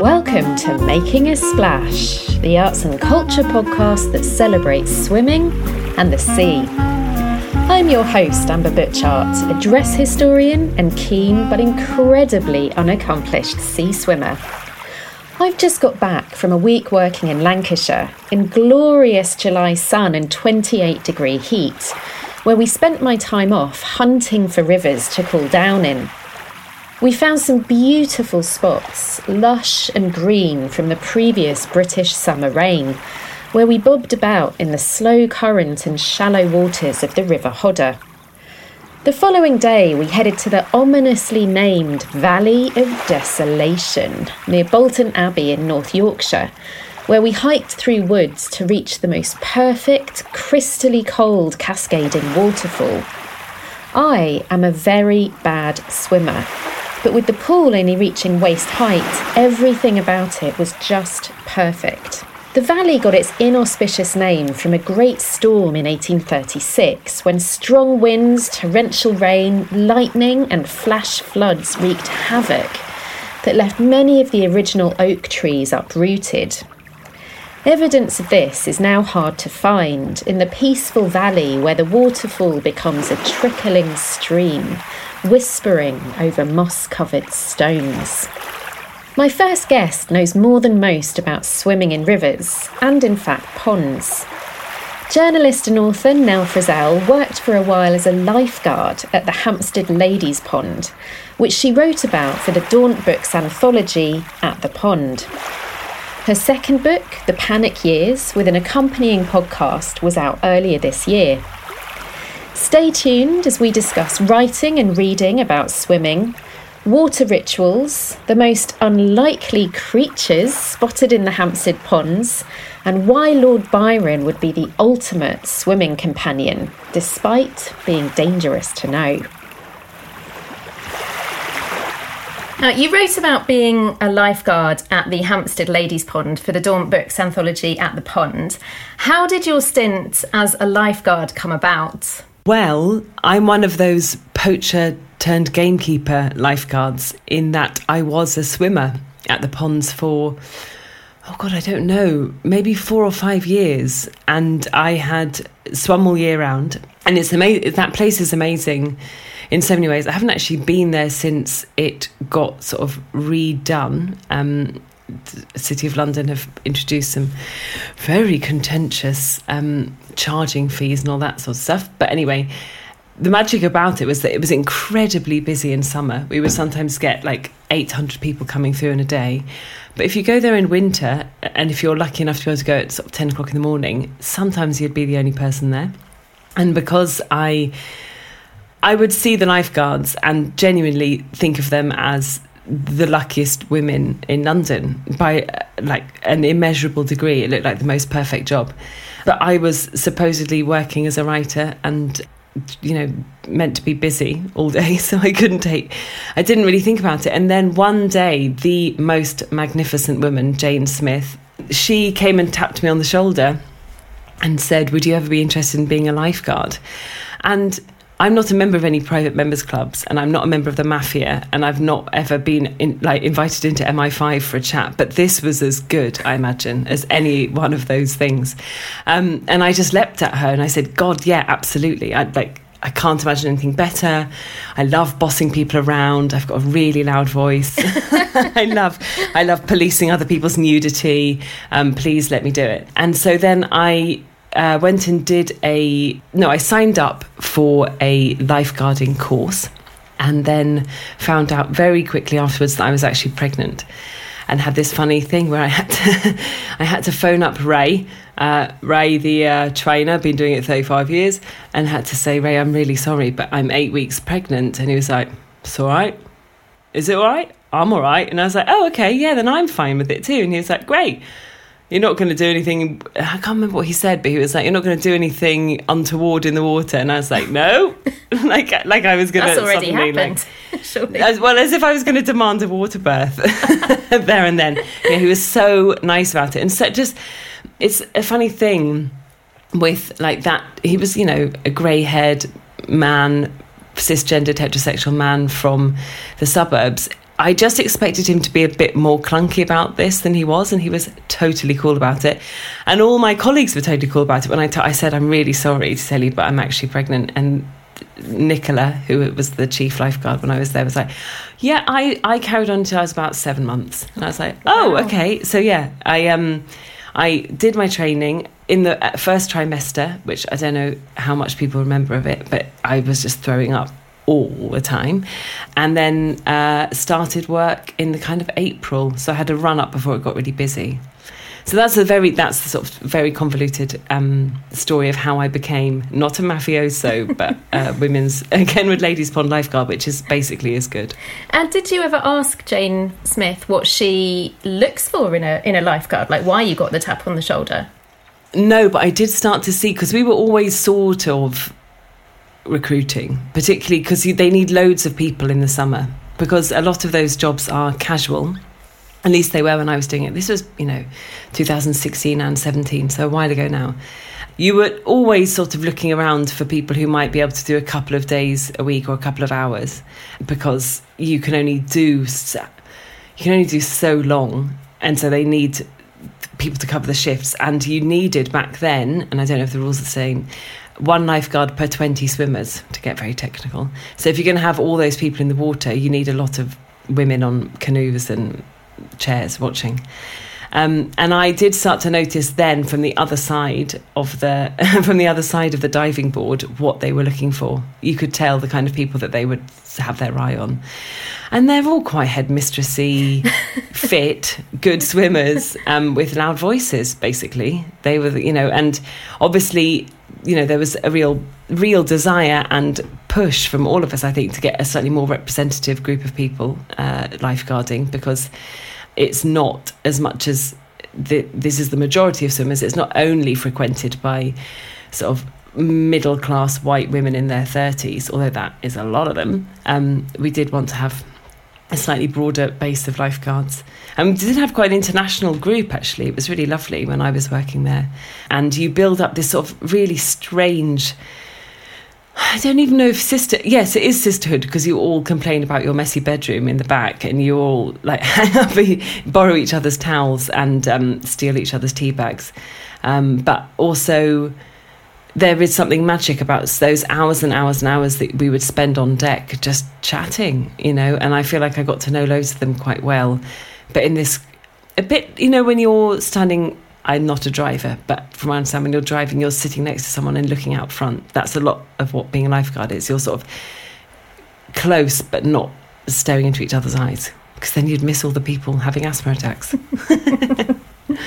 Welcome to Making a Splash, the arts and culture podcast that celebrates swimming and the sea. I'm your host, Amber Butchart, a dress historian and keen but incredibly unaccomplished sea swimmer. I've just got back from a week working in Lancashire in glorious July sun and 28 degree heat, where we spent my time off hunting for rivers to cool down in. We found some beautiful spots, lush and green from the previous British summer rain, where we bobbed about in the slow current and shallow waters of the River Hodder. The following day, we headed to the ominously named Valley of Desolation near Bolton Abbey in North Yorkshire, where we hiked through woods to reach the most perfect, crystally cold cascading waterfall. I am a very bad swimmer, but with the pool only reaching waist height, everything about it was just perfect. The valley got its inauspicious name from a great storm in 1836 when strong winds, torrential rain, lightning, and flash floods wreaked havoc that left many of the original oak trees uprooted. Evidence of this is now hard to find in the peaceful valley where the waterfall becomes a trickling stream, whispering over moss covered stones. My first guest knows more than most about swimming in rivers, and in fact ponds. Journalist and author Nell Frizzell worked for a while as a lifeguard at the Hampstead Ladies Pond, which she wrote about for the Daunt Books anthology At the Pond. Her second book, The Panic Years, with an accompanying podcast, was out earlier this year. Stay tuned as we discuss writing and reading about swimming, water rituals, the most unlikely creatures spotted in the Hampstead ponds, and why Lord Byron would be the ultimate swimming companion, despite being dangerous to know. Now, you wrote about being a lifeguard at the Hampstead Ladies Pond for the Daunt Books anthology At the Pond. How did your stint as a lifeguard come about? Well, I'm one of those poacher turned gamekeeper lifeguards in that I was a swimmer at the ponds for, oh God, I don't know, maybe four or five years. And I had swum all year round. And it's amazing, that place is amazing in so many ways. I haven't actually been there since it got sort of redone. Um, the City of London have introduced some very contentious um, charging fees and all that sort of stuff. But anyway, the magic about it was that it was incredibly busy in summer. We would sometimes get like 800 people coming through in a day. But if you go there in winter, and if you're lucky enough to be able to go at sort of 10 o'clock in the morning, sometimes you'd be the only person there. And because I. I would see the lifeguards and genuinely think of them as the luckiest women in London by uh, like an immeasurable degree. It looked like the most perfect job. But I was supposedly working as a writer and you know meant to be busy all day so i couldn't take i didn't really think about it. And then one day the most magnificent woman jane smith she came and tapped me on the shoulder and said would you ever be interested in being a lifeguard? And I'm not a member of any private members clubs, and I'm not a member of the mafia, and I've not ever been in, like invited into MI5 for a chat. But this was as good, I imagine, as any one of those things. Um, and I just leapt at her and I said, "God, yeah, absolutely. I like." I can't imagine anything better. I love bossing people around. I've got a really loud voice. I love, I love policing other people's nudity. Um, please let me do it. And so then I uh, went and did a no, I signed up for a lifeguarding course, and then found out very quickly afterwards that I was actually pregnant, and had this funny thing where I had to I had to phone up Ray, uh, Ray the uh, trainer, been doing it thirty five years, and had to say Ray, I'm really sorry, but I'm eight weeks pregnant, and he was like, "It's all right, is it all right?" I'm all right, and I was like, "Oh, okay, yeah, then I'm fine with it too," and he was like, "Great." You're not going to do anything. I can't remember what he said, but he was like, "You're not going to do anything untoward in the water." And I was like, "No," like like I was going to already happened. Like, as well as if I was going to demand a water birth there and then. Yeah, he was so nice about it, and so just it's a funny thing with like that. He was, you know, a grey-haired man, cisgendered heterosexual man from the suburbs I just expected him to be a bit more clunky about this than he was, and he was totally cool about it. And all my colleagues were totally cool about it when I, t- I said, I'm really sorry to tell you, but I'm actually pregnant. And Nicola, who was the chief lifeguard when I was there, was like, "Yeah, I, I carried on until I was about seven months." And I was like, "Oh, wow. okay." So yeah, I um, I did my training in the uh, first trimester, which I don't know how much people remember of it, but I was just throwing up all the time, and then uh, started work in the kind of April. So I had a run up before it got really busy. So that's a very that's the sort of very convoluted um, story of how I became not a mafioso, but uh, women's Kenwood Ladies Pond lifeguard, which is basically as good. And did you ever ask Jane Smith what she looks for in a in a lifeguard? Like why you got the tap on the shoulder? No, but I did start to see because we were always sort of recruiting, particularly because they need loads of people in the summer because a lot of those jobs are casual at least they were when I was doing it. This was, you know, 2016 and 17, so a while ago now. You were always sort of looking around for people who might be able to do a couple of days a week or a couple of hours because you can only do you can only do so long, and so they need people to cover the shifts. And you needed back then, and I don't know if the rules are the same, one lifeguard per 20 swimmers to get very technical. So if you're going to have all those people in the water, you need a lot of women on canoes and chairs watching. Um, and I did start to notice then from the other side of the from the other side of the diving board what they were looking for. You could tell the kind of people that they would have their eye on, and they're all quite headmistressy, fit, good swimmers um, with loud voices. Basically, they were you know, and obviously you know there was a real real desire and push from all of us, I think, to get a slightly more representative group of people uh, lifeguarding because it's not as much as the, this is the majority of swimmers. It's not only frequented by sort of middle class white women in their 30s, although that is a lot of them. Um, we did want to have a slightly broader base of lifeguards. And we did have quite an international group actually. It was really lovely when I was working there. And you build up this sort of really strange I don't even know if sister. Yes, it is sisterhood because you all complain about your messy bedroom in the back, and you all like hang up, borrow each other's towels, and um, steal each other's tea bags. Um, but also, there is something magic about those hours and hours and hours that we would spend on deck just chatting, you know. And I feel like I got to know loads of them quite well. But in this, a bit, you know, when you're standing I'm not a driver, but from my understanding, when you're driving, you're sitting next to someone and looking out front. That's a lot of what being a lifeguard is. You're sort of close, but not staring into each other's eyes, because then you'd miss all the people having asthma attacks.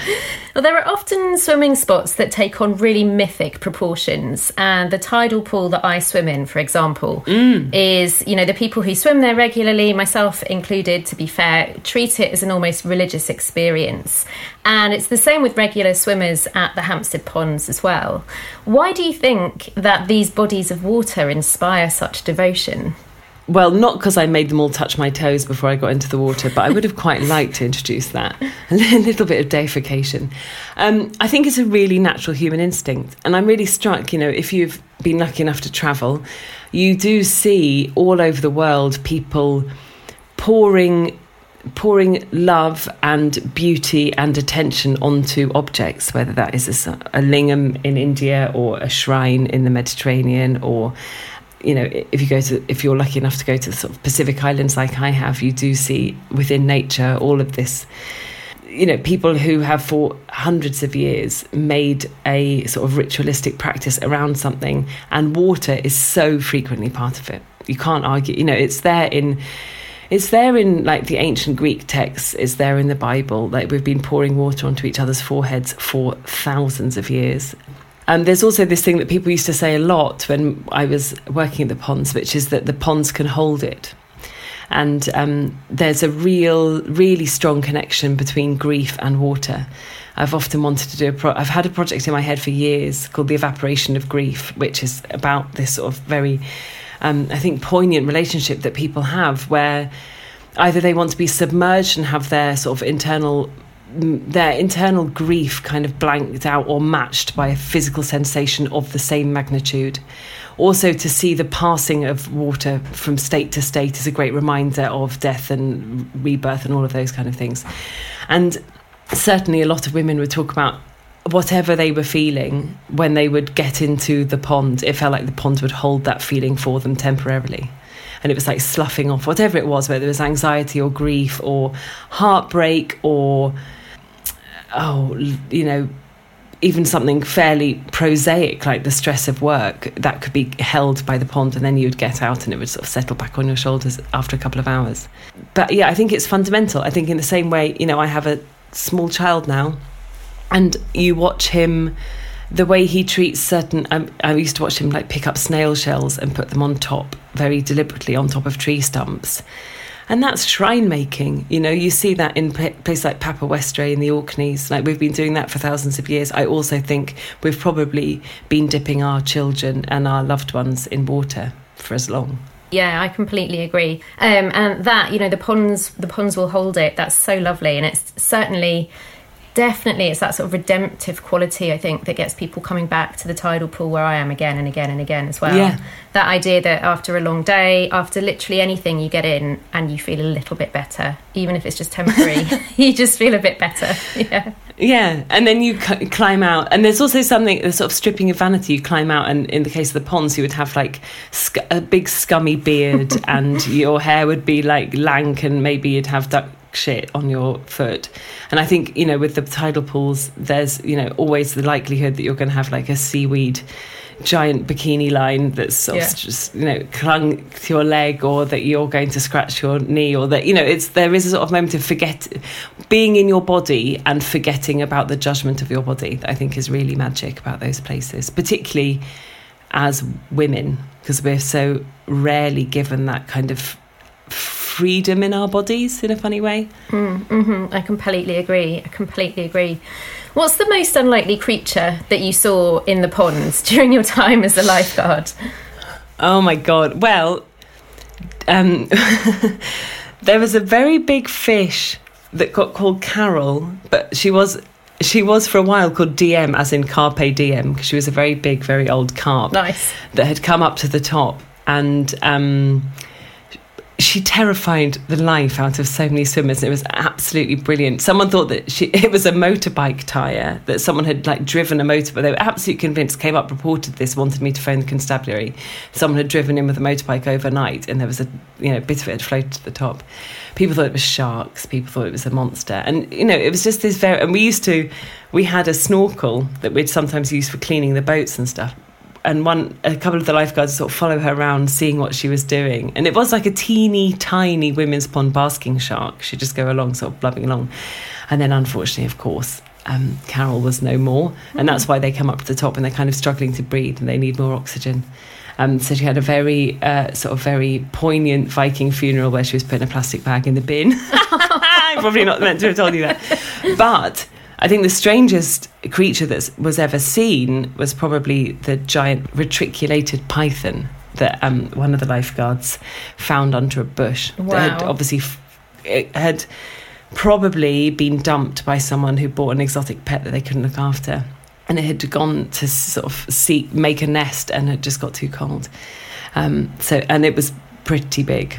Well, there are often swimming spots that take on really mythic proportions, and the tidal pool that I swim in, for example, mm. is you know the people who swim there regularly, myself included, to be fair, treat it as an almost religious experience, and it's the same with regular swimmers at the Hampstead Ponds as well. Why do you think that these bodies of water inspire such devotion? Well, not because I made them all touch my toes before I got into the water, but I would have quite liked to introduce that a little bit of deification. Um, I think it's a really natural human instinct, and I'm really struck. You know, if you've been lucky enough to travel, you do see all over the world people pouring pouring love and beauty and attention onto objects, whether that is a, a lingam in India or a shrine in the Mediterranean or you know, if you go to, if you're lucky enough to go to the sort of Pacific Islands like I have, you do see within nature all of this. You know, people who have for hundreds of years made a sort of ritualistic practice around something, and water is so frequently part of it. You can't argue. You know, it's there in it's there in like the ancient Greek texts, it's there in the Bible. Like we've been pouring water onto each other's foreheads for thousands of years. Um, there's also this thing that people used to say a lot when I was working at the ponds, which is that the ponds can hold it. And um, there's a real, really strong connection between grief and water. I've often wanted to do a pro- I've had a project in my head for years called The Evaporation of Grief, which is about this sort of very, um, I think, poignant relationship that people have where either they want to be submerged and have their sort of internal their internal grief kind of blanked out or matched by a physical sensation of the same magnitude, also to see the passing of water from state to state is a great reminder of death and rebirth and all of those kind of things. And certainly a lot of women would talk about whatever they were feeling when they would get into the pond, it felt like the pond would hold that feeling for them temporarily. And it was like sloughing off whatever it was, whether it was anxiety or grief or heartbreak or, oh, you know, even something fairly prosaic like the stress of work that could be held by the pond and then you'd get out and it would sort of settle back on your shoulders after a couple of hours. But yeah i think it's fundamental. I think in the same way you know i have a small child now and you watch him the way he treats certain I, I, used to watch him like pick up snail shells and put them on top very deliberately on top of tree stumps and that's shrine making you know you see that in places like Papa Westray in the Orkneys like we've been doing that for thousands of years I also think we've probably been dipping our children and our loved ones in water for as long yeah, I completely agree. Um, and that, you know, the ponds, the ponds will hold it. That's so lovely, and it's certainly definitely it's that sort of redemptive quality i think that gets people coming back to the tidal pool where i am again and again and again as well. Yeah. that idea that after a long day after literally anything you get in and you feel a little bit better even if it's just temporary. You just feel a bit better. Yeah. Yeah and then you c- climb out. And there's also something the sort of stripping of vanity you climb out and in the case of the ponds you would have like sc- a big scummy beard and your hair would be like lank and maybe you'd have duck shit on your foot. And I think, you know, with the tidal pools, there's, you know, always the likelihood that you're going to have like a seaweed giant bikini line that's sort yeah. of just you know clung to your leg or that you're going to scratch your knee or that you know it's there is a sort of moment of forget being in your body and forgetting about the judgment of your body that I think is really magic about those places particularly as women because we're so rarely given that kind of freedom in our bodies in a funny way. Mm, mm-hmm. I completely agree. I completely agree. What's the most unlikely creature that you saw in the ponds during your time as a lifeguard? Oh my god. Well, um, there was a very big fish that got called Carol, but she was she was for a while called DM, as in Carpe DM, because she was a very big, very old carp. Nice. That had come up to the top, and um, she terrified the life out of so many swimmers. It was absolutely brilliant. Someone thought that she, it was a motorbike tyre, that someone had like driven a motorbike. They were absolutely convinced, came up, reported this, wanted me to phone the constabulary. Someone had driven in with a motorbike overnight and there was a you know bit of it had floated to the top. People thought it was sharks, people thought it was a monster. And you know, it was just this very and we used to we had a snorkel that we'd sometimes use for cleaning the boats and stuff and one a couple of the lifeguards sort of follow her around seeing what she was doing. And it was like a teeny tiny women's pond basking shark. She'd just go along sort of blubbing along. And then unfortunately of course um, Carol was no more. And that's why they come up to the top and they're kind of struggling to breathe and they need more oxygen. Um, so she had a very uh, sort of very poignant Viking funeral where she was put in a plastic bag in the bin. I'm probably not meant to have told you that, but I think the strangest creature that was ever seen was probably the giant reticulated python that um, one of the lifeguards found under a bush. Wow. That had obviously it had probably been dumped by someone who bought an exotic pet that they couldn't look after. And it had gone to sort of seek, make a nest and it just got too cold. Um, so, and it was pretty big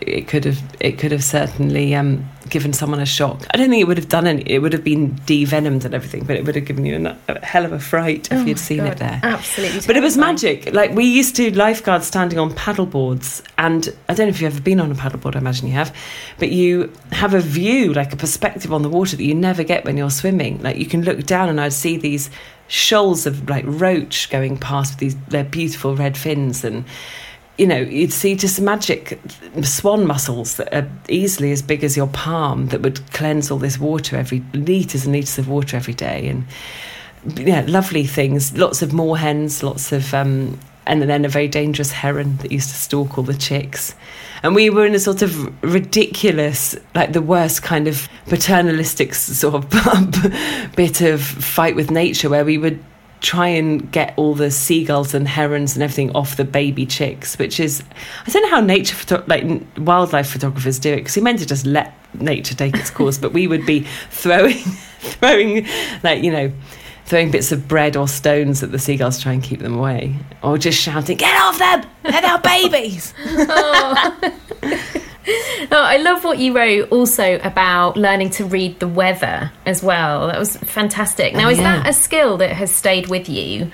it could have it could have certainly um, given someone a shock. I don't think it would have done any. It would have been devenomed and everything, but it would have given you a, a hell of a fright if oh you'd seen God, it there. Absolutely, but it was magic. Like we used to lifeguards standing on paddle boards, and I don't know if you've ever been on a paddleboard. I imagine you have, but you have a view, like a perspective on the water that you never get when you're swimming. Like you can look down, and I'd see these shoals of like roach going past with these their beautiful red fins and you know, you'd see just magic swan mussels that are easily as big as your palm that would cleanse all this water every litres and litres of water every day. And yeah, lovely things. Lots of moorhens, lots of, um, and then a very dangerous heron that used to stalk all the chicks. And we were in a sort of ridiculous, like the worst kind of paternalistic sort of bit of fight with nature where we would try and get all the seagulls and herons and everything off the baby chicks, which is I don't know how nature photo- like wildlife photographers do it because he meant to just let nature take its course, but we would be throwing throwing like you know throwing bits of bread or stones at the seagulls to try and keep them away, or just shouting, "Get off them! They're our babies!" oh. oh, I love what you wrote also about learning to read the weather as well. That was fantastic. Now, oh, is yeah. that a skill that has stayed with you?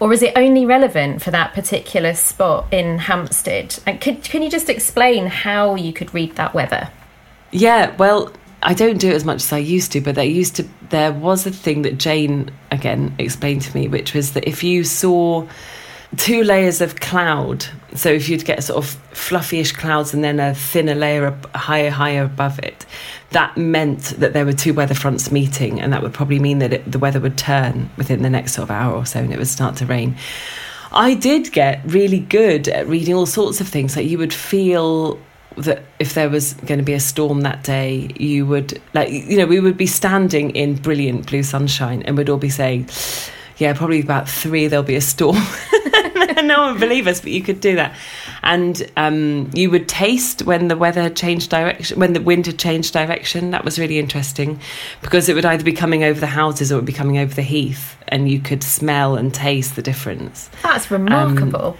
Or is it only relevant for that particular spot in Hampstead? And could, can you just explain how you could read that weather? Yeah, well, I don't do it as much as I used to, but there used to there was a thing that Jane again explained to me, which was that if you saw two layers of cloud. So if you'd get sort of fluffyish clouds and then a thinner layer higher, higher above it, that meant that there were two weather fronts meeting, and that would probably mean that it, the weather would turn within the next sort of hour or so, and it would start to rain. I did get really good at reading all sorts of things. Like you would feel that if there was going to be a storm that day, you would like you know we would be standing in brilliant blue sunshine, and we'd all be saying yeah, probably about three, there'll be a storm. no one would believe us, but you could do that. And um, you would taste when the weather changed direction, when the wind had changed direction. That was really interesting because it would either be coming over the houses or it would be coming over the heath, and you could smell and taste the difference. That's remarkable. Um,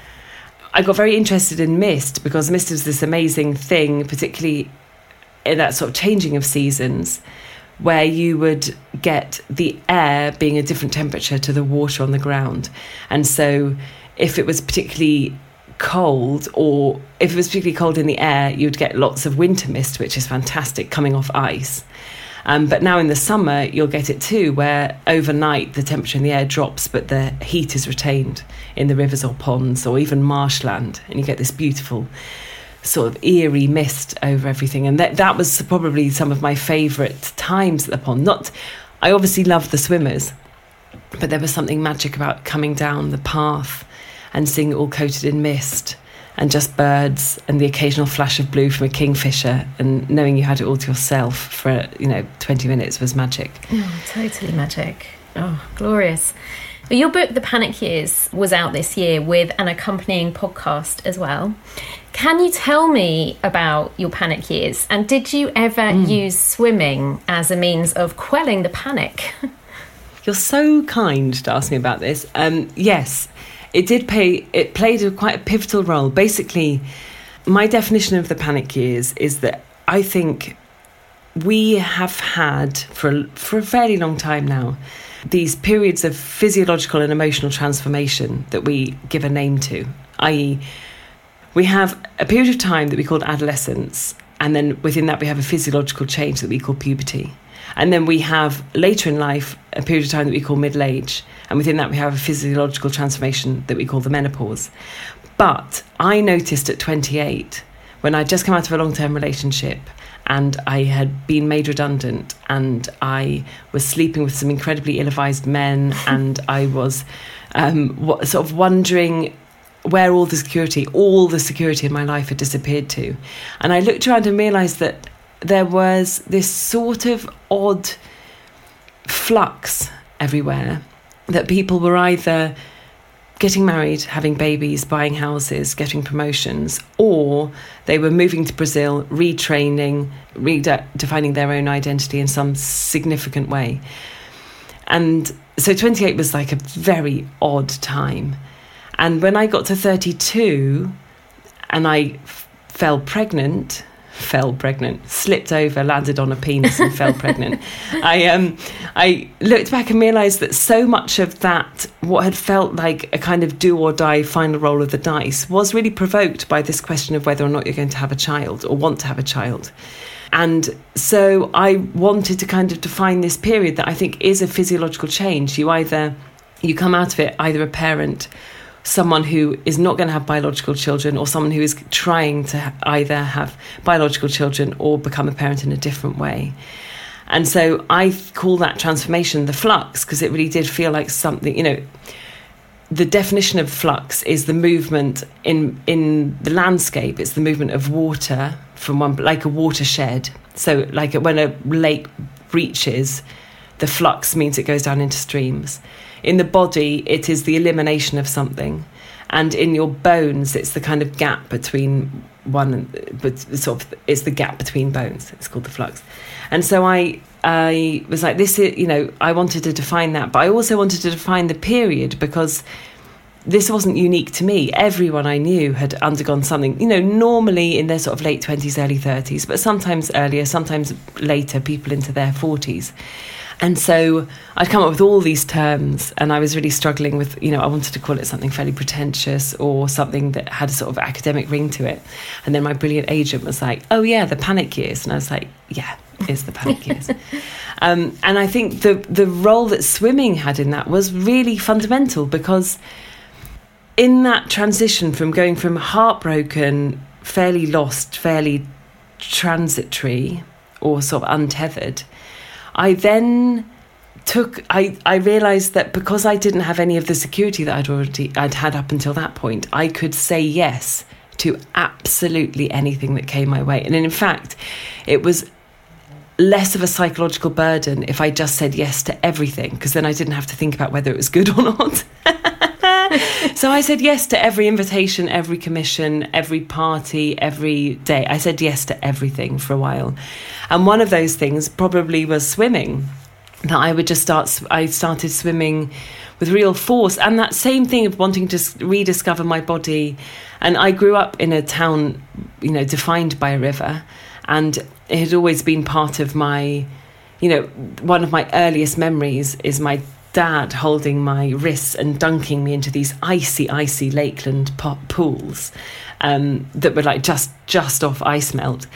I got very interested in mist because mist is this amazing thing, particularly in that sort of changing of seasons where you would get the air being a different temperature to the water on the ground. And so, if it was particularly cold, or if it was particularly cold in the air, you'd get lots of winter mist, which is fantastic coming off ice. Um, but now in the summer, you'll get it too, where overnight the temperature in the air drops, but the heat is retained in the rivers or ponds or even marshland, and you get this beautiful sort of eerie mist over everything. And that, that was probably some of my favourite times at the pond. Not, I obviously love the swimmers, but there was something magic about coming down the path and seeing it all coated in mist and just birds and the occasional flash of blue from a kingfisher and knowing you had it all to yourself for, you know, 20 minutes was magic. Oh, totally magic. Oh, glorious. Your book, The Panic Years, was out this year with an accompanying podcast as well. Can you tell me about your panic years? And did you ever mm. use swimming as a means of quelling the panic? You're so kind to ask me about this. Um, yes, it did pay. It played a quite a pivotal role. Basically, my definition of the panic years is that I think we have had for for a fairly long time now these periods of physiological and emotional transformation that we give a name to, i.e we have a period of time that we call adolescence, and then within that we have a physiological change that we call puberty. And then we have later in life a period of time that we call middle age, and within that we have a physiological transformation that we call the menopause. But I noticed at 28, when I'd just come out of a long term relationship and I had been made redundant and I was sleeping with some incredibly ill advised men and I was um, sort of wondering where all the security, all the security in my life had disappeared to. And I looked around and realised that there was this sort of odd flux everywhere that people were either getting married, having babies, buying houses, getting promotions, or they were moving to Brazil, retraining, redefining their own identity in some significant way. And so 28 was like a very odd time. And when I got to 32 and I f- fell pregnant, fell pregnant, slipped over, landed on a penis and fell pregnant. I um I looked back and realized that so much of that what had felt like a kind of do or die final roll of the dice was really provoked by this question of whether or not you're going to have a child or want to have a child. And so I wanted to kind of define this period that I think is a physiological change. You either you come out of it either a parent someone who is not going to have biological children or someone who is trying to either have biological children or become a parent in a different way. And so I call that transformation the flux because it really did feel like something, you know, the definition of flux is the movement in in the landscape. It's the movement of water from one, like a watershed. So, like when a lake breaches, the flux means it goes down into streams. In the body, it is the elimination of something. And in your bones, it's the kind of gap between one, but sort of it's the gap between bones. It's called the flux, and so I I was like, this is you know I wanted to define that, but I also wanted to define the period because this wasn't unique to me. Everyone I knew had undergone something, you know, normally in their sort of late 20s, early 30s, but sometimes earlier, sometimes later, people into their 40s. And so I'd come up with all these terms, and I was really struggling with, you know, I wanted to call it something fairly pretentious or something that had a sort of academic ring to it. And then my brilliant agent was like, oh, yeah, the panic years. And I was like, yeah, it's the panic years. um, and I think the, the role that swimming had in that was really fundamental because in that transition from going from heartbroken, fairly lost, fairly transitory, or sort of untethered, I then took I, I realized that because I didn't have any of the security that I'd already I'd had up until that point, I could say yes to absolutely anything that came my way. And in fact, it was less of a psychological burden if I just said yes to everything, because then I didn't have to think about whether it was good or not. so I said yes to every invitation, every commission, every party, every day. I said yes to everything for a while. And one of those things probably was swimming. That I would just start, I started swimming with real force. And that same thing of wanting to rediscover my body. And I grew up in a town, you know, defined by a river. And it had always been part of my, you know, one of my earliest memories is my dad holding my wrists and dunking me into these icy, icy Lakeland pools um, that were like just just off ice melt.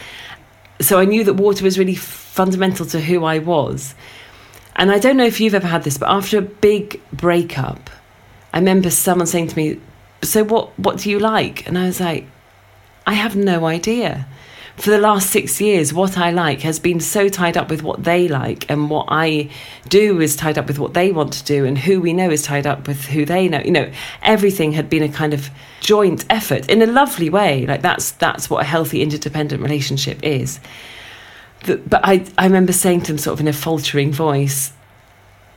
So I knew that water was really fundamental to who I was. And I don't know if you've ever had this, but after a big breakup, I remember someone saying to me, "So what? What do you like?" And I was like, "I have no idea." For the last six years, what I like has been so tied up with what they like, and what I do is tied up with what they want to do, and who we know is tied up with who they know. You know, everything had been a kind of joint effort in a lovely way. Like that's that's what a healthy interdependent relationship is. But I, I remember saying to them, sort of in a faltering voice,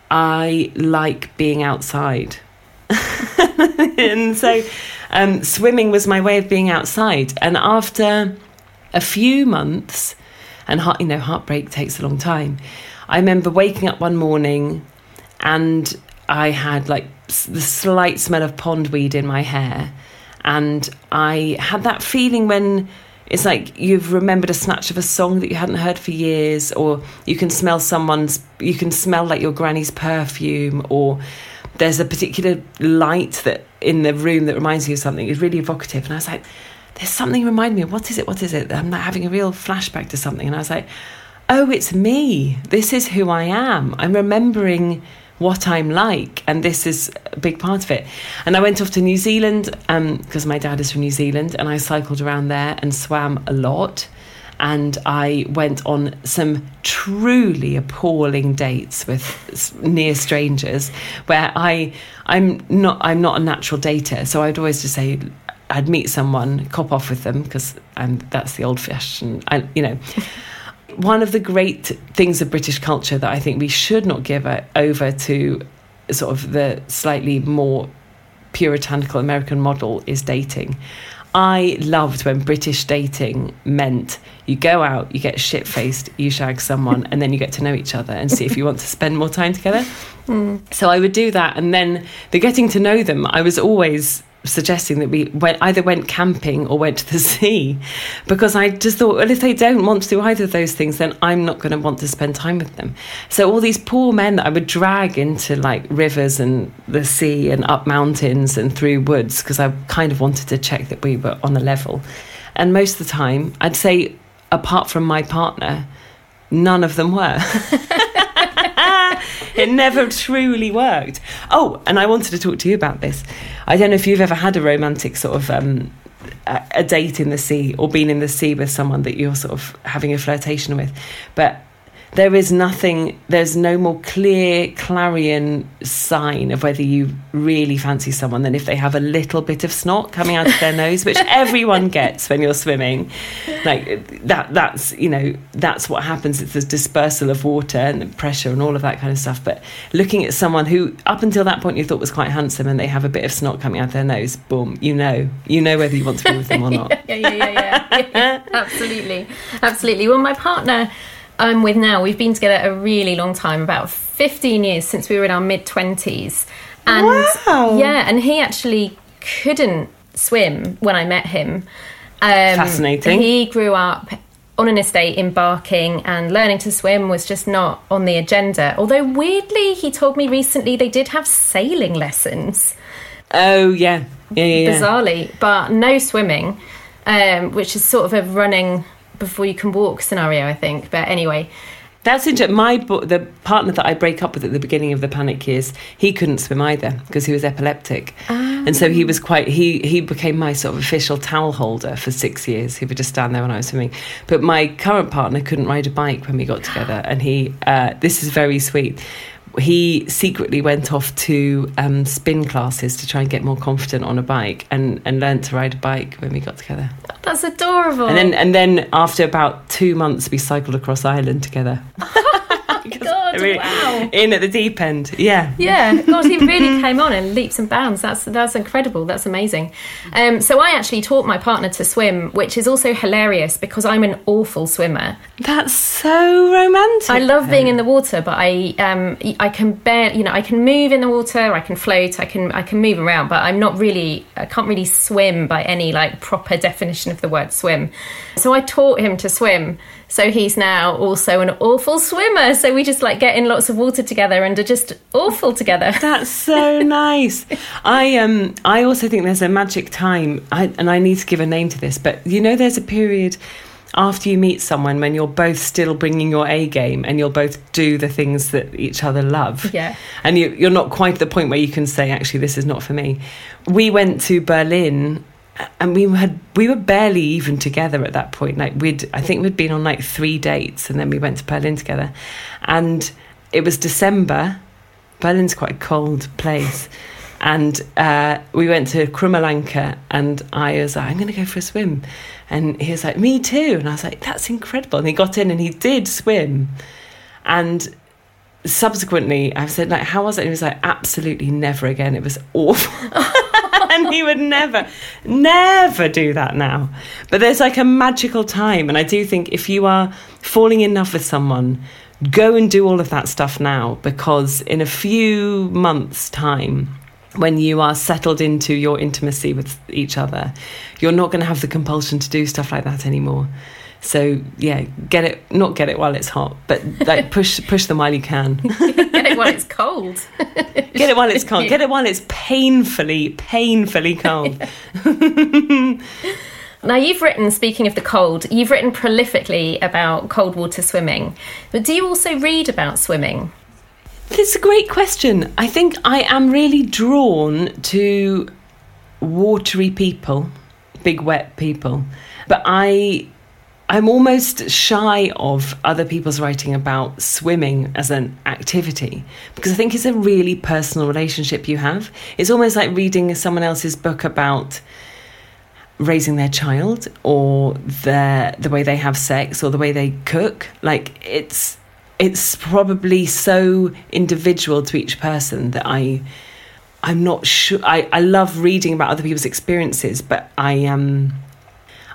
I like being outside. and so um, swimming was my way of being outside. And after a few months, and heart, you know, heartbreak takes a long time. I remember waking up one morning and I had like the slight smell of pondweed in my hair. And I had that feeling when it's like you've remembered a snatch of a song that you hadn't heard for years, or you can smell someone's, you can smell like your granny's perfume, or there's a particular light that in the room that reminds you of something. It's really evocative. And I was like, there's something remind me what is it? What is it? I'm like having a real flashback to something. And I was like, oh, it's me. This is who I am. I'm remembering what I'm like, and this is a big part of it. And I went off to New Zealand because um, my dad is from New Zealand, and I cycled around there and swam a lot. And I went on some truly appalling dates with near strangers, where I I'm not I'm not a natural dater, so I'd always just say I'd meet someone, cop off with them because that's the old fashioned, I, you know. One of the great things of British culture that I think we should not give over to sort of the slightly more puritanical American model is dating. I loved when British dating meant you go out, you get shit faced, you shag someone, and then you get to know each other and see if you want to spend more time together. Mm. So I would do that. And then the getting to know them, I was always suggesting that we went, either went camping or went to the sea because I just thought, well, if they don't want to do either of those things, then I'm not going to want to spend time with them. So all these poor men that I would drag into like rivers and the sea and up mountains and through woods because I kind of wanted to check that we were on a level. And most of the time, I'd say, apart from my partner, none of them were. it never truly worked. Oh, and I wanted to talk to you about this. I don't know if you've ever had a romantic sort of um, a, a date in the sea or been in the sea with someone that you're sort of having a flirtation with, but there is nothing, there's no more clear clarion sign of whether you really fancy someone than if they have a little bit of snot coming out of their nose, which everyone gets when you're swimming. Like that, that's, you know, that's what happens. It's the dispersal of water and the pressure and all of that kind of stuff. But looking at someone who, up until that point, you thought was quite handsome and they have a bit of snot coming out of their nose, boom, you know, you know whether you want to be with them or not. yeah, yeah, yeah, yeah, yeah. absolutely, absolutely. Well, my partner I'm with now, we've been together a really long time, about 15 years since we were in our mid 20s. And wow. yeah, and he actually couldn't swim when I met him. Um, Fascinating. He grew up on an estate in Barking, and learning to swim was just not on the agenda. Although, weirdly, he told me recently they did have sailing lessons. Oh, yeah. Yeah, yeah, yeah. Bizarrely, but no swimming, um, which is sort of a running before you can walk scenario, I think. But anyway. That's interesting. My the partner that I break up with at the beginning of the panic years, he couldn't swim either because he was epileptic, um. and so he was quite. He he became my sort of official towel holder for six years. He would just stand there when I was swimming. But my current partner couldn't ride a bike when we got together, and he. Uh, this is very sweet he secretly went off to um, spin classes to try and get more confident on a bike and, and learned to ride a bike when we got together. That's adorable. And then and then after about two months we cycled across Ireland together. God, really, wow. In at the deep end. Yeah. Yeah. God, he really came on in leaps and bounds. That's that's incredible. That's amazing. Um, so I actually taught my partner to swim, which is also hilarious because I'm an awful swimmer. That's so romantic. I love being in the water, but I um I can bear you know, I can move in the water, I can float, I can I can move around, but I'm not really I can't really swim by any like proper definition of the word swim. So I taught him to swim so he's now also an awful swimmer. So we just like get in lots of water together and are just awful together. That's so nice. I um I also think there's a magic time, I, and I need to give a name to this. But you know, there's a period after you meet someone when you're both still bringing your A game and you'll both do the things that each other love. Yeah. And you, you're not quite at the point where you can say, actually, this is not for me. We went to Berlin and we had we were barely even together at that point. Like we'd I think we'd been on like three dates, and then we went to Berlin together, and it was December. Berlin's quite a cold place. And uh, we went to Krumme Lanke, and I was like, I'm going to go for a swim. And he was like, Me too. And I was like, That's incredible. And he got in and he did swim. And subsequently, I said, like, How was it? And he was like, Absolutely never again. It was awful. and he would never, never do that now. But there's like a magical time. And I do think if you are falling in love with someone, go and do all of that stuff now because in a few months' time, when you are settled into your intimacy with each other, you're not going to have the compulsion to do stuff like that anymore. So yeah, get it not get it while it's hot, but like push push them while you can. get it while it's cold. get it while it's cold. Get it while it's painfully, painfully cold. Now, you've written, speaking of the cold, you've written prolifically about cold water swimming. But do you also read about swimming? It's a great question. I think I am really drawn to watery people, big wet people. But I I'm almost shy of other people's writing about swimming as an activity because I think it's a really personal relationship you have. It's almost like reading someone else's book about raising their child or their the way they have sex or the way they cook. Like it's it's probably so individual to each person that I I'm not sure I, I love reading about other people's experiences, but I am um,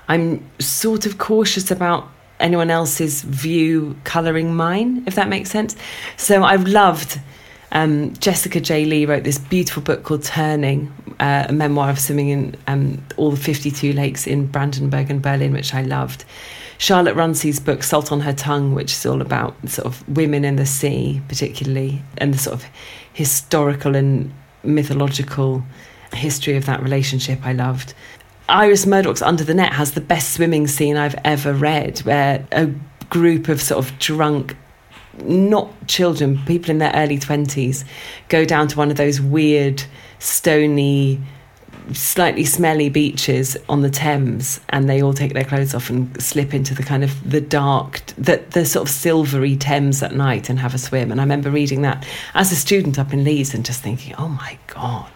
I'm sort of cautious about anyone else's view colouring mine, if that makes sense. So I've loved. Um, Jessica J. Lee wrote this beautiful book called Turning, uh, a memoir of swimming in um, all the 52 lakes in Brandenburg and Berlin, which I loved. Charlotte Runcie's book, Salt on Her Tongue, which is all about sort of women in the sea, particularly, and the sort of historical and mythological history of that relationship, I loved. Iris Murdoch's Under the Net has the best swimming scene I've ever read, where a group of sort of drunk, not children, people in their early 20s, go down to one of those weird, stony slightly smelly beaches on the Thames, and they all take their clothes off and slip into the kind of the dark, the, the sort of silvery Thames at night and have a swim. And I remember reading that as a student up in Leeds and just thinking, oh my God,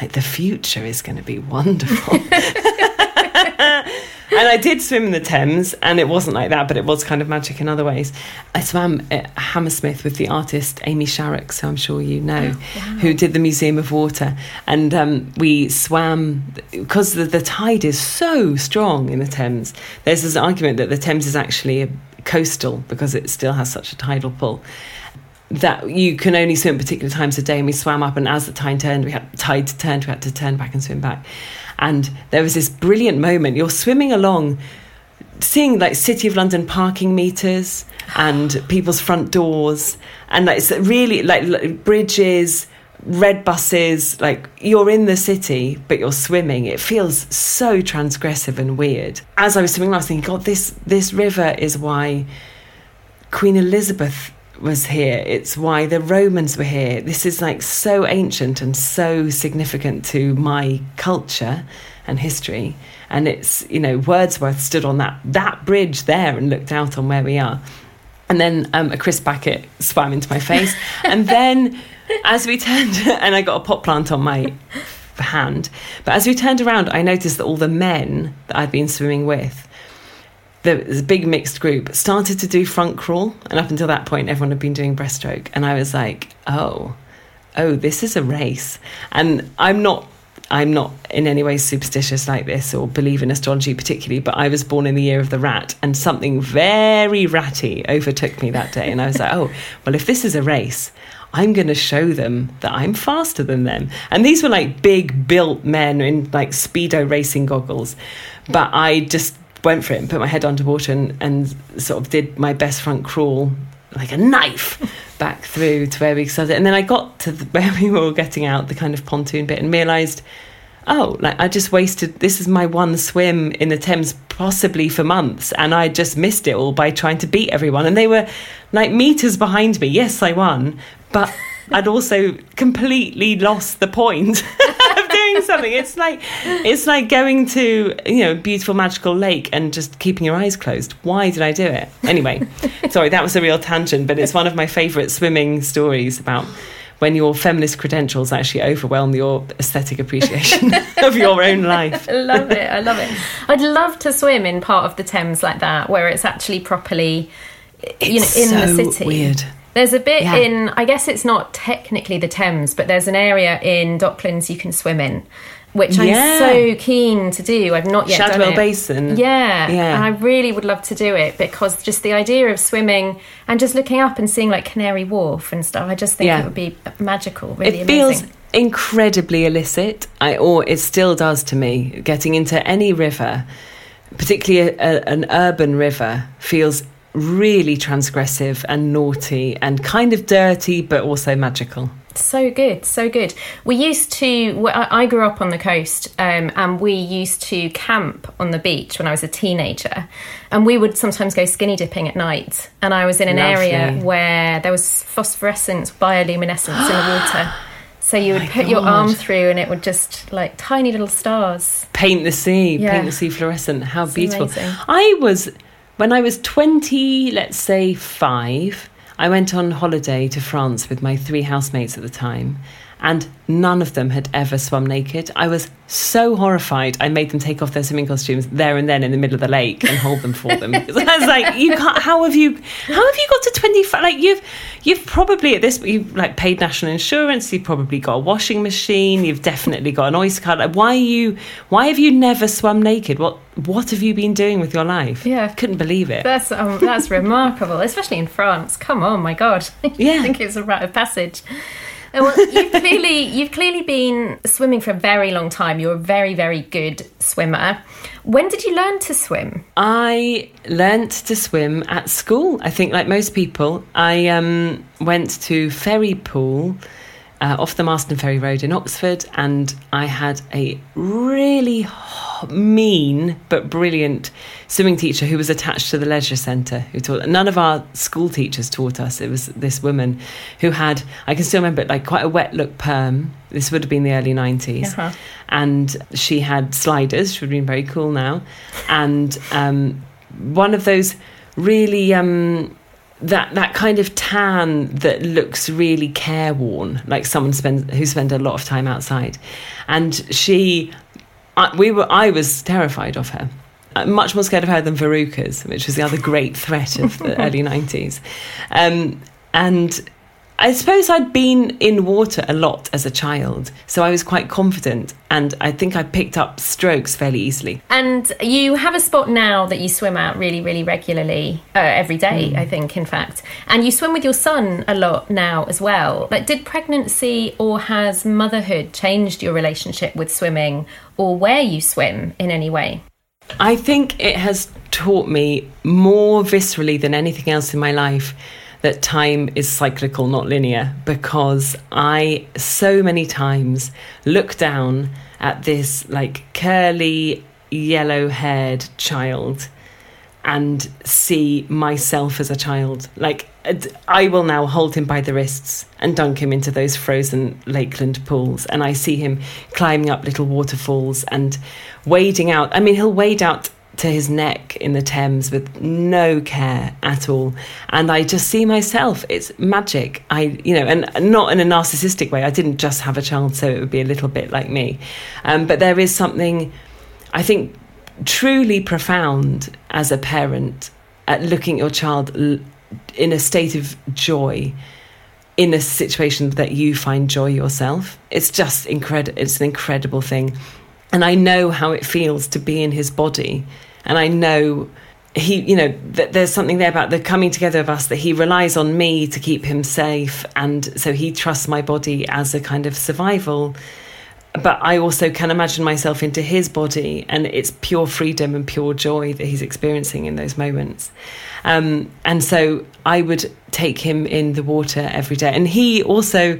like the future is going to be wonderful. and I did swim in the Thames, and it wasn't like that, but it was kind of magic in other ways. I swam at Hammersmith with the artist Amy Sharrock, so I'm sure you know, oh, wow. who did the Museum of Water. And um, we swam because the, the tide is so strong in the Thames. There's this argument that the Thames is actually a coastal because it still has such a tidal pull that you can only swim particular times a day and we swam up and as the tide turned we had tide turned we had to turn back and swim back and there was this brilliant moment. You're swimming along, seeing like City of London parking meters and people's front doors, and like it's really like, bridges, red buses. Like you're in the city, but you're swimming. It feels so transgressive and weird. As I was swimming, I was thinking, God, this this river is why Queen Elizabeth was here. It's why the Romans were here. This is like so ancient and so significant to my culture and history. And it's, you know, Wordsworth stood on that, that bridge there and looked out on where we are. And then um, a Chris Backett swam into my face. and then as we turned, and I got a pot plant on my hand. But as we turned around, I noticed that all the men that I'd been swimming with the, big mixed group started to do front crawl, and up until that point, everyone had been doing breaststroke, and I was like, oh, oh, this is a race, and I'm not. I'm not in any way superstitious like this or believe in astrology particularly, but I was born in the year of the rat and something very ratty overtook me that day. And I was like, oh, well, if this is a race, I'm going to show them that I'm faster than them. And these were like big built men in like Speedo racing goggles. But I just went for it and put my head underwater and, and sort of did my best front crawl like a knife back through to where we started. And then I got to the, where we were getting out, the kind of pontoon bit, and realised, oh, like I just wasted. This is my one swim in the Thames, possibly for months, and I just missed it all by trying to beat everyone. And they were like meters behind me. Yes, I won, but I'd also completely lost the point. Doing something. It's like it's like going to you know a beautiful magical lake and just keeping your eyes closed. Why did I do it? Anyway, sorry, that was a real tangent, but it's one of my favourite swimming stories about when your feminist credentials actually overwhelm your aesthetic appreciation of your own life. I love it. I love it. I'd love to swim in part of the Thames like that, where it's actually properly, you know, in so the city. Weird. There's a bit yeah. in, I guess it's not technically the Thames, but there's an area in Docklands you can swim in, which I'm so keen to do. I've not yet Shadwell done it. Basin. Yeah, yeah. And I really would love to do it because just the idea of swimming and just looking up and seeing like Canary Wharf and stuff, I just think yeah. it would be magical, really it amazing. Feels incredibly illicit, I, or it still does to me. Getting into any river, particularly a, a, an urban river, feels really transgressive and naughty and kind of dirty, but also magical. So good, so good. We used to, I grew up on the coast um, and we used to camp on the beach when I was a teenager. And we would sometimes go skinny dipping at night. And I was in an Lovely. area where there was phosphorescence, bioluminescence in the water. So you would put God. your arm through and it would just like tiny little stars. Paint the sea, yeah. paint the sea fluorescent. How it's beautiful. Amazing. I was when I was 20, let's say five, I went on holiday to France with my three housemates at the time and none of them had ever swum naked. I was so horrified. I made them take off their swimming costumes there and then in the middle of the lake and hold them for them. I was like, you can't. How have you? How have you got to twenty five? Like you've you've probably at this you've like paid national insurance. You've probably got a washing machine. You've definitely got an oyster card. Like, why are you? Why have you never swum naked? What what have you been doing with your life? Yeah, couldn't believe it. That's um, that's remarkable, especially in France. Come on, my God. Yeah, I think it's a rite of passage. Well, you've clearly you've clearly been swimming for a very long time. You're a very very good swimmer. When did you learn to swim? I learnt to swim at school. I think, like most people, I um, went to Ferry Pool uh, off the Marston Ferry Road in Oxford, and I had a really mean but brilliant swimming teacher who was attached to the leisure centre who taught none of our school teachers taught us. It was this woman who had i can still remember it like quite a wet look perm. This would have been the early 90s uh-huh. and she had sliders she would have been very cool now. And um, one of those really um, that that kind of tan that looks really careworn, like someone spends who spent a lot of time outside, and she, I, we were, I was terrified of her. I'm much more scared of her than verrucas, which was the other great threat of the early 90s. Um, and I suppose I'd been in water a lot as a child, so I was quite confident, and I think I picked up strokes fairly easily. And you have a spot now that you swim out really, really regularly, uh, every day, mm. I think, in fact. And you swim with your son a lot now as well. Like, did pregnancy or has motherhood changed your relationship with swimming or where you swim in any way? I think it has taught me more viscerally than anything else in my life that time is cyclical, not linear, because I so many times look down at this like curly, yellow haired child and see myself as a child. Like, I will now hold him by the wrists and dunk him into those frozen lakeland pools. And I see him climbing up little waterfalls and wading out. I mean, he'll wade out to his neck in the Thames with no care at all. And I just see myself. It's magic. I, you know, and not in a narcissistic way. I didn't just have a child so it would be a little bit like me. Um, but there is something, I think, truly profound as a parent at looking at your child in a state of joy in a situation that you find joy yourself. It's just incredible. It's an incredible thing. And I know how it feels to be in his body and I know he, you know, that there's something there about the coming together of us that he relies on me to keep him safe, and so he trusts my body as a kind of survival. But I also can imagine myself into his body, and it's pure freedom and pure joy that he's experiencing in those moments. Um, and so I would take him in the water every day. And he also,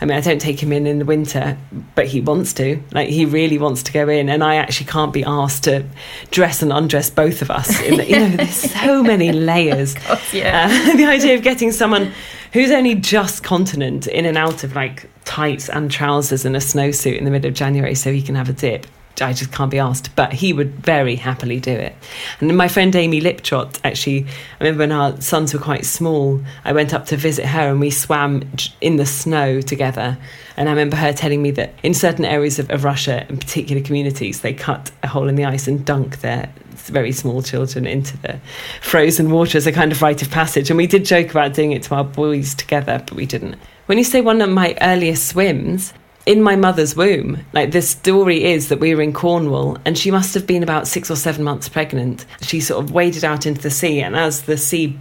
I mean, I don't take him in in the winter, but he wants to. Like, he really wants to go in. And I actually can't be asked to dress and undress both of us. In the, you know, there's so many layers. Course, yeah. Uh, the idea of getting someone who's only just continent in and out of like tights and trousers and a snowsuit in the middle of January so he can have a dip I just can't be asked. But he would very happily do it. And my friend Amy Liptrot, actually, I remember when our sons were quite small, I went up to visit her and we swam in the snow together. And I remember her telling me that in certain areas of, of Russia, in particular communities, they cut a hole in the ice and dunk their very small children into the frozen water as a kind of rite of passage. And we did joke about doing it to our boys together, but we didn't. When you say one of my earliest swims, in my mother's womb. Like the story is that we were in Cornwall and she must have been about six or seven months pregnant. She sort of waded out into the sea, and as the sea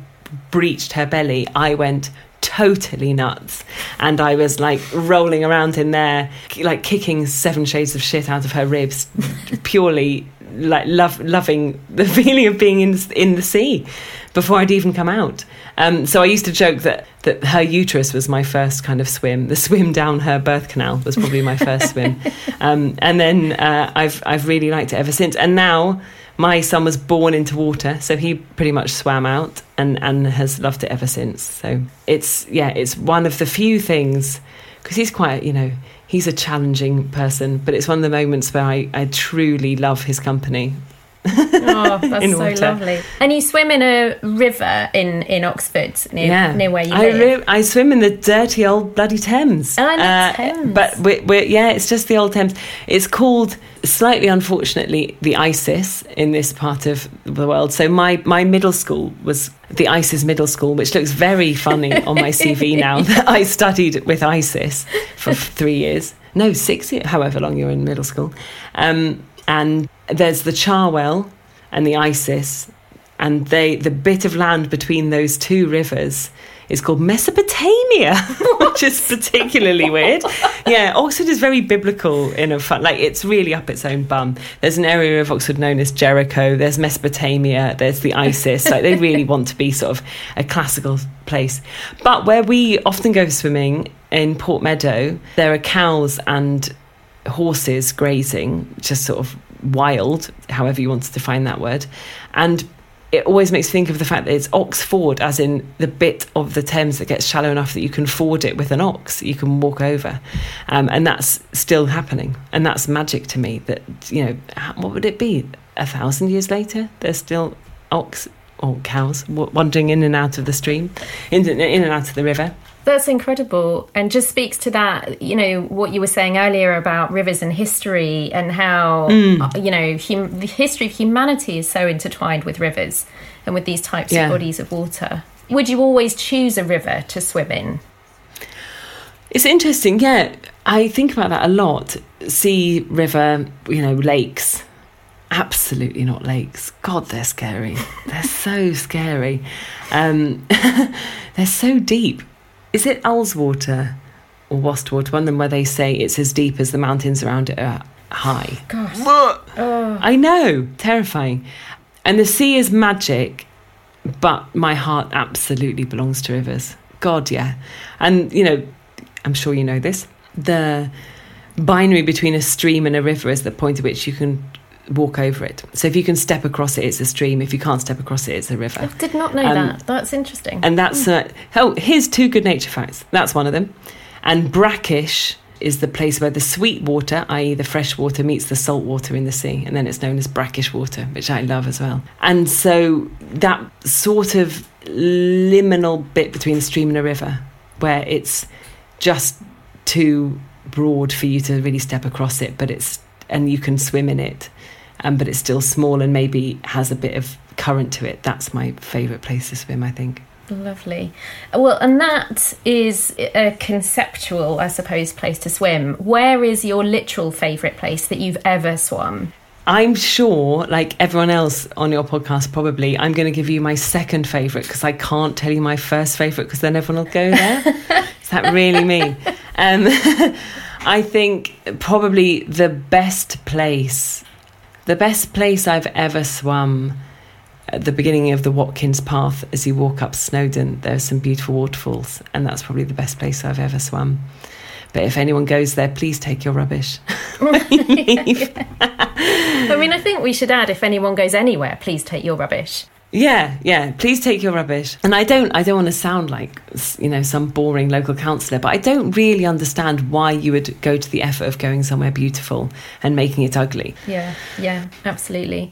breached her belly, I went totally nuts. And I was like rolling around in there, like kicking seven shades of shit out of her ribs, purely like love, loving the feeling of being in in the sea before I'd even come out. Um, so I used to joke that that her uterus was my first kind of swim. The swim down her birth canal was probably my first swim, um, and then uh, I've I've really liked it ever since. And now my son was born into water, so he pretty much swam out and and has loved it ever since. So it's yeah, it's one of the few things because he's quite you know he's a challenging person, but it's one of the moments where I, I truly love his company oh, that's so water. lovely. And you swim in a river in, in Oxford, near, yeah. near where you I live. I swim in the dirty old bloody Thames. Oh, uh, Thames. But we're, we're, yeah, it's just the old Thames. It's called, slightly unfortunately, the ISIS in this part of the world. So my, my middle school was the ISIS Middle School, which looks very funny on my CV now that I studied with ISIS for three years. No, six years, however long you're in middle school. Um, and there's the Cherwell and the Isis, and they the bit of land between those two rivers is called Mesopotamia, which is particularly weird. Yeah, Oxford is very biblical in a fun, like it's really up its own bum. There's an area of Oxford known as Jericho. There's Mesopotamia. There's the Isis. like they really want to be sort of a classical place. But where we often go swimming in Port Meadow, there are cows and horses grazing, just sort of wild, however you want to define that word. And it always makes me think of the fact that it's ox ford, as in the bit of the Thames that gets shallow enough that you can ford it with an ox, you can walk over. Um, and that's still happening. And that's magic to me that, you know, what would it be? A thousand years later, there's still ox or cows wandering in and out of the stream, in, in and out of the river. That's incredible and just speaks to that, you know, what you were saying earlier about rivers and history and how, mm. Uh, you know, hum- the history of humanity is so intertwined with rivers and with these types yeah. of bodies of water. Would you always choose a river to swim in? It's interesting, yeah. I think about that a lot. Sea, river, you know, lakes. Absolutely not lakes. God, they're scary. they're so scary. Um, they're so deep is it Ullswater or Wastwater? One of them where they say it's as deep as the mountains around it are high. Gosh. Oh. I know, terrifying. And the sea is magic, but my heart absolutely belongs to rivers. God, yeah. And, you know, I'm sure you know this. The binary between a stream and a river is the point at which you can walk over it. So if you can step across it, it's a stream. If you can't step across it, it's a river. I did not know um, that. That's interesting. And that's mm. uh, oh, here's two good nature facts. That's one of them. And brackish is the place where the sweet water, i.e., the fresh water, meets the salt water in the sea, and then it's known as brackish water, which I love as well. And so that sort of liminal bit between a stream and a river, where it's just too broad for you to really step across it, but it's and you can swim in it um, but it's still small and maybe has a bit of current to it. That's my favourite place to swim, I think. Lovely. Well, and that is a conceptual, I suppose, place to swim. Where is your literal favourite place that you've ever swum? I'm sure, like everyone else on your podcast, probably, I'm going to give you my second favourite because I can't tell you my first favourite because then everyone will go there. is that really me? Um, I think probably the best place the best place I've ever swum at the beginning of the Watkins Path as you walk up Snowdon, there are some beautiful waterfalls, and that's probably the best place I've ever swum. But if anyone goes there, please take your rubbish. I mean, I think we should add if anyone goes anywhere, please take your rubbish. Yeah, yeah. Please take your rubbish. And I don't, I don't want to sound like you know some boring local councillor, but I don't really understand why you would go to the effort of going somewhere beautiful and making it ugly. Yeah, yeah, absolutely.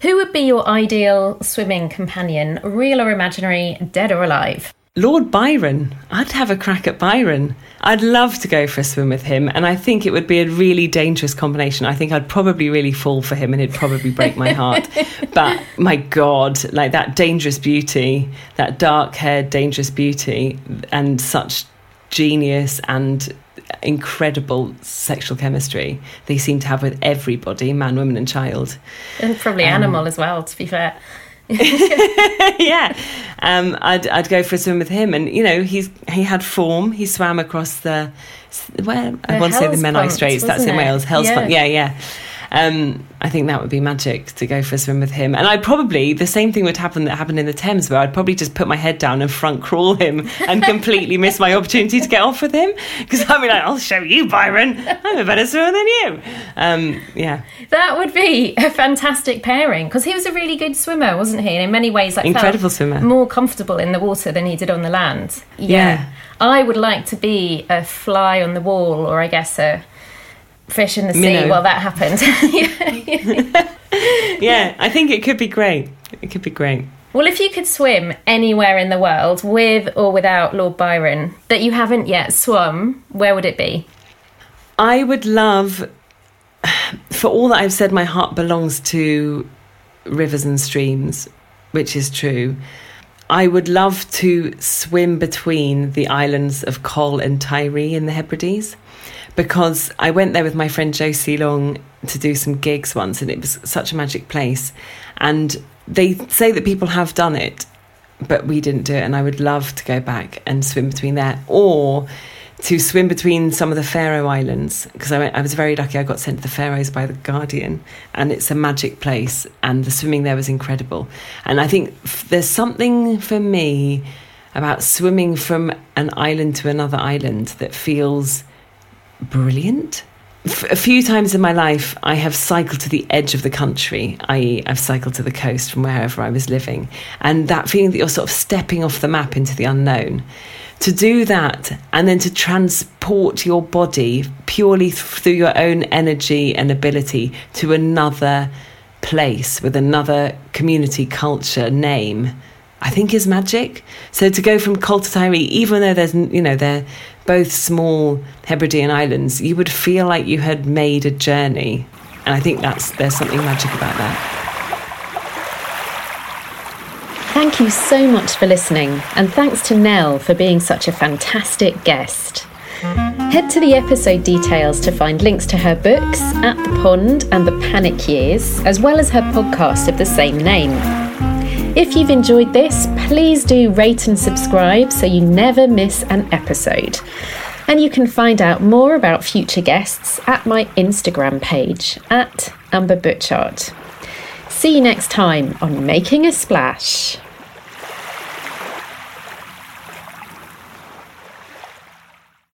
Who would be your ideal swimming companion, real or imaginary, dead or alive? Lord Byron. I'd have a crack at Byron. I'd love to go for a swim with him, and I think it would be a really dangerous combination. I think I'd probably really fall for him, and it'd probably break my heart. but my God, like that dangerous beauty, that dark haired, dangerous beauty, and such genius and incredible sexual chemistry they seem to have with everybody man, woman, and child. And probably um, animal as well, to be fair. yeah, um, I'd I'd go for a swim with him, and you know he's he had form. He swam across the where I want to say the Menai Straits. That's in Wales. Hellespont. Yeah, yeah. yeah. Um, I think that would be magic to go for a swim with him. And I'd probably, the same thing would happen that happened in the Thames, where I'd probably just put my head down and front crawl him and completely miss my opportunity to get off with him. Because I'd be like, I'll show you, Byron. I'm a better swimmer than you. Um, yeah. That would be a fantastic pairing because he was a really good swimmer, wasn't he? And in many ways, like, incredible swimmer. More comfortable in the water than he did on the land. yeah. yeah. I would like to be a fly on the wall, or I guess a fish in the sea while that happened. yeah, I think it could be great. It could be great. Well, if you could swim anywhere in the world with or without Lord Byron that you haven't yet swum, where would it be? I would love, for all that I've said, my heart belongs to rivers and streams, which is true. I would love to swim between the islands of Coll and Tiree in the Hebrides because I went there with my friend Josie Long to do some gigs once, and it was such a magic place. And they say that people have done it, but we didn't do it. And I would love to go back and swim between there, or to swim between some of the Faroe Islands because I, I was very lucky. I got sent to the Faroes by the Guardian, and it's a magic place, and the swimming there was incredible. And I think f- there's something for me about swimming from an island to another island that feels brilliant. a few times in my life, I have cycled to the edge of the country, i.e., I've cycled to the coast from wherever I was living. And that feeling that you're sort of stepping off the map into the unknown. To do that and then to transport your body purely through your own energy and ability to another place with another community, culture, name I think is magic. So to go from Coll Tiree, even though there's you know they're both small Hebridean islands, you would feel like you had made a journey, and I think that's there's something magic about that. Thank you so much for listening, and thanks to Nell for being such a fantastic guest. Head to the episode details to find links to her books, At the Pond and The Panic Years, as well as her podcast of the same name. If you've enjoyed this, please do rate and subscribe so you never miss an episode. And you can find out more about future guests at my Instagram page at Amber Butchart. See you next time on Making a Splash.